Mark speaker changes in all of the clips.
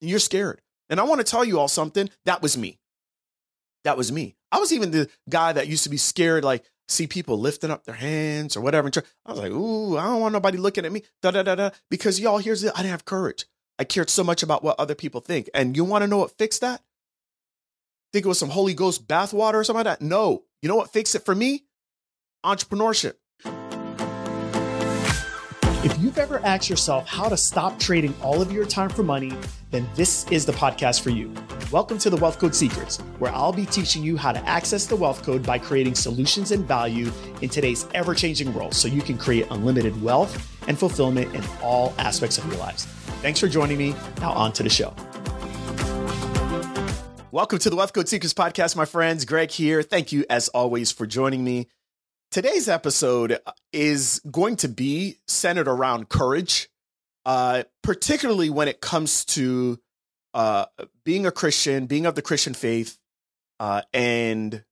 Speaker 1: and you're scared. And I want to tell you all something. That was me. That was me. I was even the guy that used to be scared, like see people lifting up their hands or whatever. I was like, ooh, I don't want nobody looking at me. Da da da da. Because y'all, here's it. I didn't have courage. I cared so much about what other people think. And you want to know what fixed that? Think it was some Holy Ghost bathwater or something like that? No. You know what fixed it for me? Entrepreneurship. If you've ever asked yourself how to stop trading all of your time for money, then this is the podcast for you. Welcome to the Wealth Code Secrets, where I'll be teaching you how to access the wealth code by creating solutions and value in today's ever changing world so you can create unlimited wealth and fulfillment in all aspects of your lives. Thanks for joining me. Now, on to the show. Welcome to the Wealth Code Secrets podcast, my friends. Greg here. Thank you, as always, for joining me. Today's episode is going to be centered around courage, uh, particularly when it comes to uh, being a Christian, being of the Christian faith, uh, and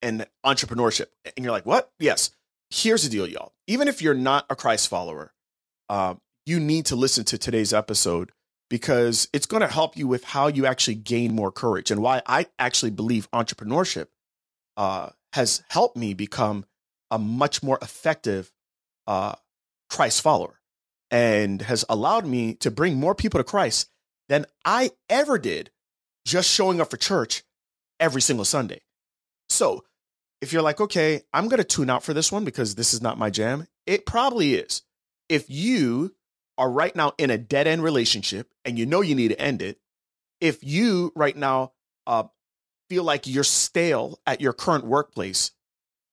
Speaker 1: and entrepreneurship. And you're like, what? Yes. Here's the deal, y'all. Even if you're not a Christ follower, um, you need to listen to today's episode because it's going to help you with how you actually gain more courage and why I actually believe entrepreneurship uh, has helped me become a much more effective uh, Christ follower and has allowed me to bring more people to Christ than I ever did just showing up for church every single Sunday. So if you're like, okay, I'm going to tune out for this one because this is not my jam, it probably is. If you are right now in a dead end relationship and you know you need to end it, if you right now uh, feel like you're stale at your current workplace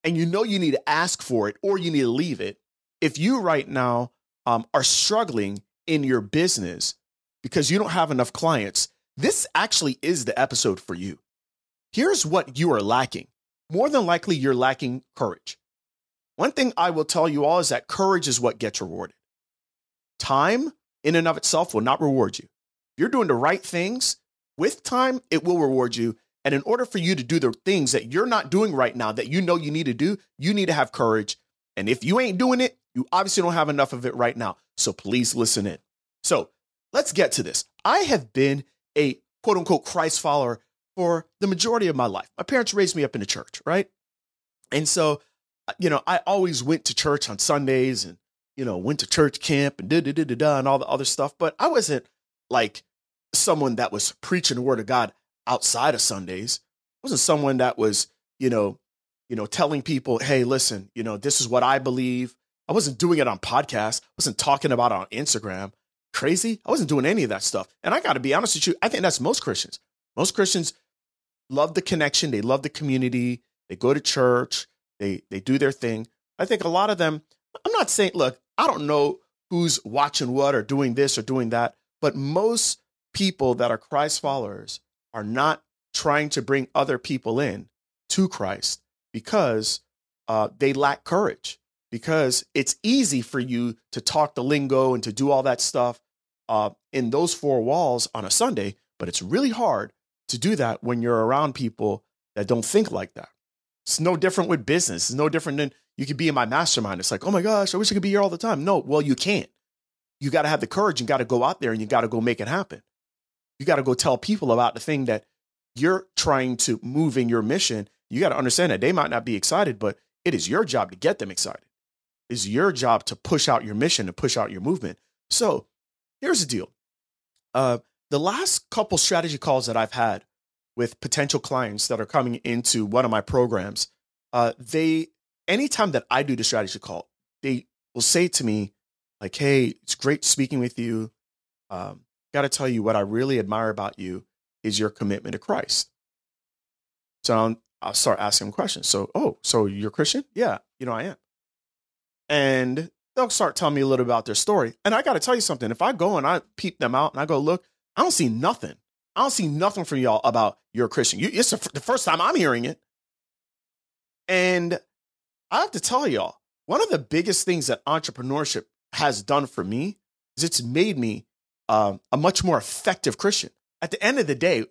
Speaker 1: and you know you need to ask for it or you need to leave it, if you right now um, are struggling in your business because you don't have enough clients, this actually is the episode for you. Here's what you are lacking. More than likely, you're lacking courage. One thing I will tell you all is that courage is what gets rewarded. Time in and of itself will not reward you. If you're doing the right things with time, it will reward you. And in order for you to do the things that you're not doing right now that you know you need to do, you need to have courage. And if you ain't doing it, you obviously don't have enough of it right now. So please listen in. So let's get to this. I have been a quote unquote Christ follower for the majority of my life. My parents raised me up in the church, right? And so, uh, you know, I always went to church on Sundays and, you know, went to church camp and da da da da and all the other stuff. But I wasn't like someone that was preaching the word of God outside of Sundays. I wasn't someone that was, you know, you know, telling people, hey, listen, you know, this is what I believe. I wasn't doing it on podcasts. I wasn't talking about on Instagram. Crazy. I wasn't doing any of that stuff. And I got to be honest with you, I think that's most Christians. Most Christians love the connection. They love the community. They go to church. They they do their thing. I think a lot of them, I'm not saying, look, I don't know who's watching what or doing this or doing that, but most people that are Christ followers are not trying to bring other people in to Christ because uh, they lack courage. Because it's easy for you to talk the lingo and to do all that stuff uh, in those four walls on a Sunday, but it's really hard to do that when you're around people that don't think like that. It's no different with business. It's no different than you could be in my mastermind. It's like, oh my gosh, I wish I could be here all the time. No, well, you can't. You got to have the courage. You got to go out there and you got to go make it happen. You got to go tell people about the thing that you're trying to move in your mission. You got to understand that they might not be excited, but it is your job to get them excited. It's your job to push out your mission, to push out your movement. So here's the deal. Uh, the last couple strategy calls that I've had with potential clients that are coming into one of my programs, uh, they anytime that I do the strategy call, they will say to me, like, "Hey, it's great speaking with you. Um, got to tell you what I really admire about you is your commitment to Christ. So I'll, I'll start asking them questions. So, oh, so you're Christian? Yeah, you know, I am. And they'll start telling me a little about their story. And I got to tell you something. If I go and I peep them out and I go, look, I don't see nothing. I don't see nothing from y'all about you're a Christian. You, it's the first time I'm hearing it. And I have to tell y'all, one of the biggest things that entrepreneurship has done for me is it's made me um, a much more effective Christian. At the end of the day,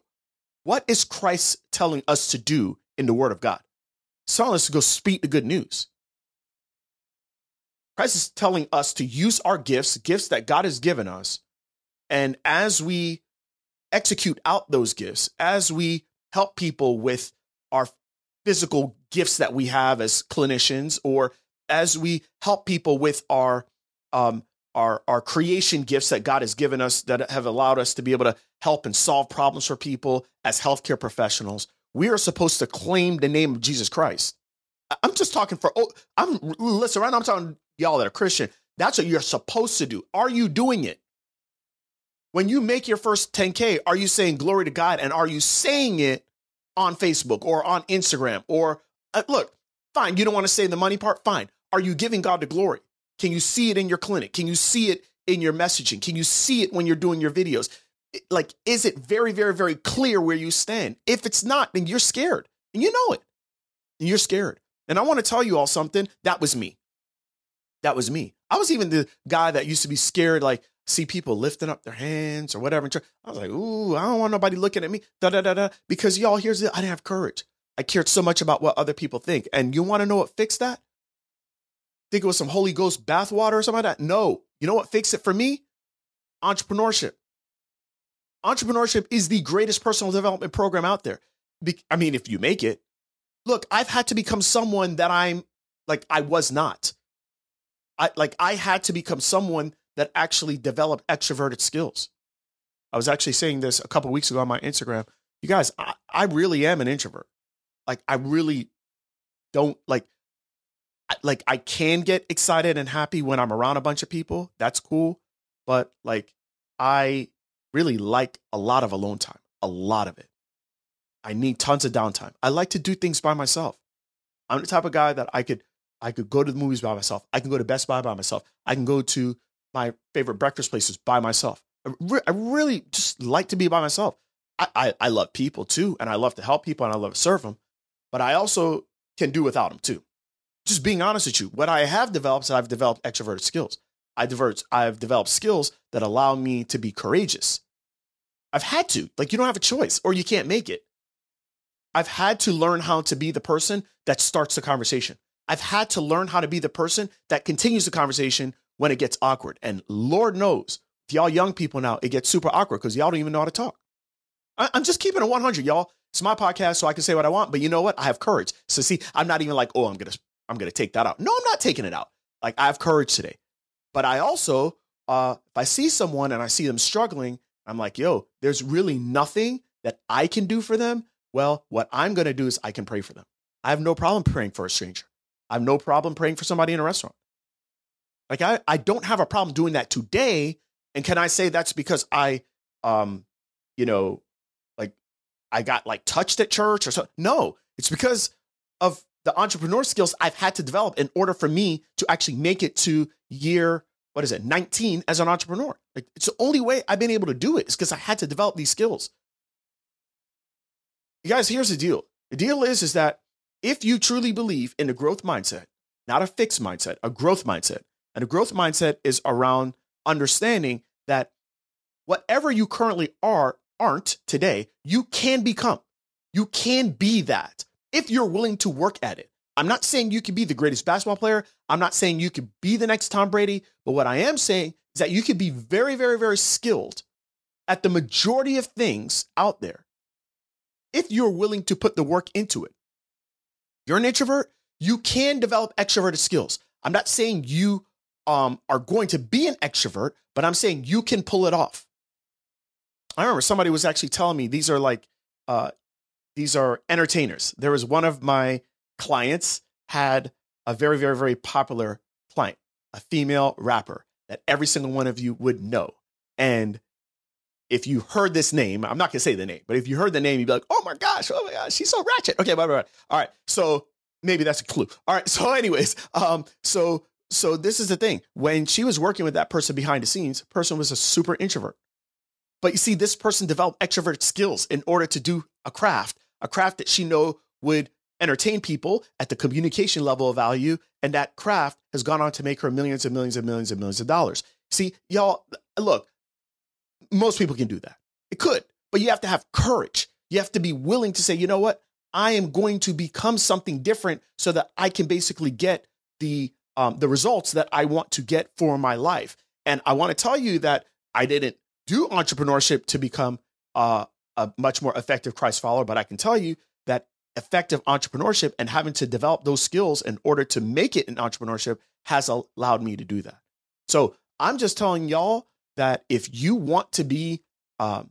Speaker 1: what is Christ telling us to do in the Word of God? He's telling us to go speak the good news. Christ is telling us to use our gifts, gifts that God has given us. And as we execute out those gifts, as we help people with our physical gifts that we have as clinicians, or as we help people with our um, our our creation gifts that God has given us that have allowed us to be able to help and solve problems for people as healthcare professionals, we are supposed to claim the name of Jesus Christ. I'm just talking for oh, I'm listen right now. I'm talking y'all that are Christian. That's what you're supposed to do. Are you doing it? When you make your first 10K, are you saying glory to God? And are you saying it on Facebook or on Instagram? Or uh, look, fine, you don't want to say the money part? Fine. Are you giving God the glory? Can you see it in your clinic? Can you see it in your messaging? Can you see it when you're doing your videos? Like, is it very, very, very clear where you stand? If it's not, then you're scared and you know it. And you're scared. And I want to tell you all something. That was me. That was me. I was even the guy that used to be scared, like, see people lifting up their hands or whatever. I was like, ooh, I don't want nobody looking at me. Da da da da. Because y'all, here's it. I didn't have courage. I cared so much about what other people think. And you want to know what fixed that? Think it was some Holy Ghost bathwater or something like that? No. You know what fixed it for me? Entrepreneurship. Entrepreneurship is the greatest personal development program out there. I mean, if you make it, look, I've had to become someone that I'm like I was not. I like I had to become someone that actually developed extroverted skills. I was actually saying this a couple weeks ago on my Instagram. You guys, I, I really am an introvert. Like I really don't like like I can get excited and happy when I'm around a bunch of people. That's cool. But like I really like a lot of alone time, a lot of it. I need tons of downtime. I like to do things by myself. I'm the type of guy that I could I could go to the movies by myself. I can go to Best Buy by myself. I can go to my favorite breakfast places by myself. I, re- I really just like to be by myself. I, I, I love people too, and I love to help people and I love to serve them, but I also can do without them too just being honest with you, what I have developed is I've developed extroverted skills. I divert, I've developed skills that allow me to be courageous. I've had to, like, you don't have a choice or you can't make it. I've had to learn how to be the person that starts the conversation. I've had to learn how to be the person that continues the conversation when it gets awkward. And Lord knows, if y'all young people now, it gets super awkward because y'all don't even know how to talk. I, am just keeping it 100, y'all. It's my podcast, so I can say what I want. But you know what? I have courage. So see, I'm not even like, oh, I'm gonna I'm going to take that out. No, I'm not taking it out. Like I have courage today. But I also, uh, if I see someone and I see them struggling, I'm like, yo, there's really nothing that I can do for them. Well, what I'm going to do is I can pray for them. I have no problem praying for a stranger. I have no problem praying for somebody in a restaurant. Like I, I don't have a problem doing that today. And can I say that's because I, um, you know, like I got like touched at church or so? No, it's because of the entrepreneur skills I've had to develop in order for me to actually make it to year, what is it, 19 as an entrepreneur. Like it's the only way I've been able to do it is because I had to develop these skills. You guys, here's the deal. The deal is, is that if you truly believe in a growth mindset, not a fixed mindset, a growth mindset, and a growth mindset is around understanding that whatever you currently are, aren't today, you can become. You can be that if you're willing to work at it. I'm not saying you can be the greatest basketball player. I'm not saying you could be the next Tom Brady. But what I am saying is that you could be very, very, very skilled at the majority of things out there if you're willing to put the work into it. You're an introvert, you can develop extroverted skills. I'm not saying you um, are going to be an extrovert, but I'm saying you can pull it off. I remember somebody was actually telling me these are like uh, these are entertainers. There was one of my clients had a very, very, very popular client, a female rapper that every single one of you would know. And if you heard this name, I'm not gonna say the name, but if you heard the name, you'd be like, oh my gosh, oh my gosh, she's so ratchet. Okay, bye, bye. All right. So maybe that's a clue. All right. So, anyways, um, so so this is the thing. When she was working with that person behind the scenes, person was a super introvert. But you see, this person developed extrovert skills in order to do a craft a craft that she know would entertain people at the communication level of value. And that craft has gone on to make her millions and millions and millions and millions of dollars. See, y'all, look, most people can do that. It could, but you have to have courage. You have to be willing to say, you know what? I am going to become something different so that I can basically get the um, the results that I want to get for my life. And I want to tell you that I didn't do entrepreneurship to become uh, a much more effective Christ follower, but I can tell you that effective entrepreneurship and having to develop those skills in order to make it in entrepreneurship has allowed me to do that. So I'm just telling y'all that if you want to be um,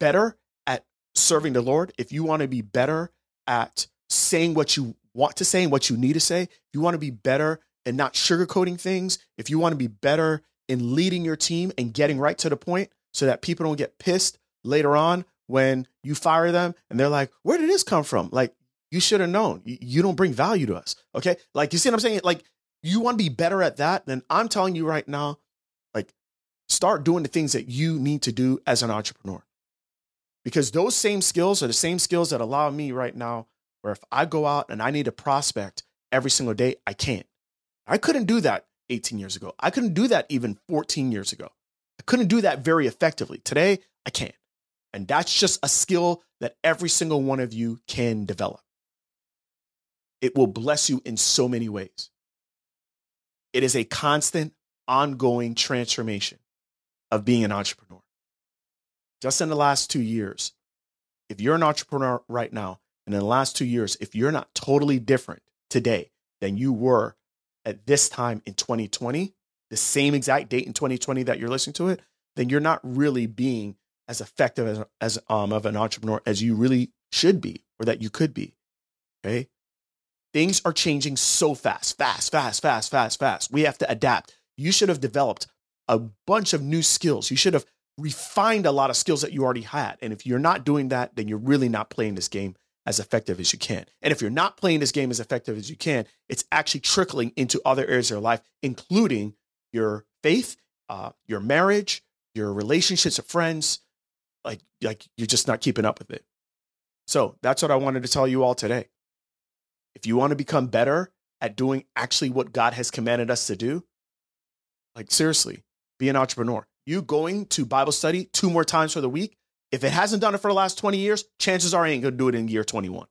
Speaker 1: better at serving the Lord, if you want to be better at saying what you want to say and what you need to say, if you want to be better and not sugarcoating things, if you want to be better in leading your team and getting right to the point so that people don't get pissed later on when you fire them and they're like, where did this come from? Like, you should have known. You don't bring value to us. Okay. Like, you see what I'm saying? Like, you want to be better at that, then I'm telling you right now, like, start doing the things that you need to do as an entrepreneur. Because those same skills are the same skills that allow me right now, where if I go out and I need a prospect every single day, I can't. I couldn't do that 18 years ago. I couldn't do that even 14 years ago. I couldn't do that very effectively. Today, I can. And that's just a skill that every single one of you can develop. It will bless you in so many ways. It is a constant, ongoing transformation of being an entrepreneur. Just in the last two years, if you're an entrepreneur right now, and in the last two years, if you're not totally different today than you were at this time in 2020, the same exact date in 2020 that you're listening to it, then you're not really being as effective as, as um, of an entrepreneur as you really should be or that you could be. Okay. Things are changing so fast, fast, fast, fast, fast, fast. We have to adapt. You should have developed a bunch of new skills. You should have refined a lot of skills that you already had. And if you're not doing that, then you're really not playing this game as effective as you can. And if you're not playing this game as effective as you can, it's actually trickling into other areas of your life, including your faith, uh, your marriage, your relationships with friends. Like, like you're just not keeping up with it. So that's what I wanted to tell you all today. If you want to become better at doing actually what God has commanded us to do, like seriously, be an entrepreneur. You going to Bible study two more times for the week, if it hasn't done it for the last 20 years, chances are I ain't gonna do it in year 21.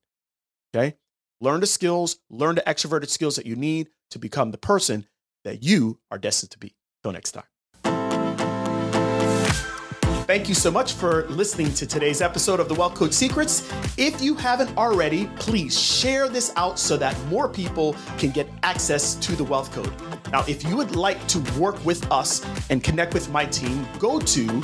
Speaker 1: Okay? Learn the skills, learn the extroverted skills that you need to become the person that you are destined to be. Till next time. Thank you so much for listening to today's episode of the Wealth Code Secrets. If you haven't already, please share this out so that more people can get access to the Wealth Code. Now, if you would like to work with us and connect with my team, go to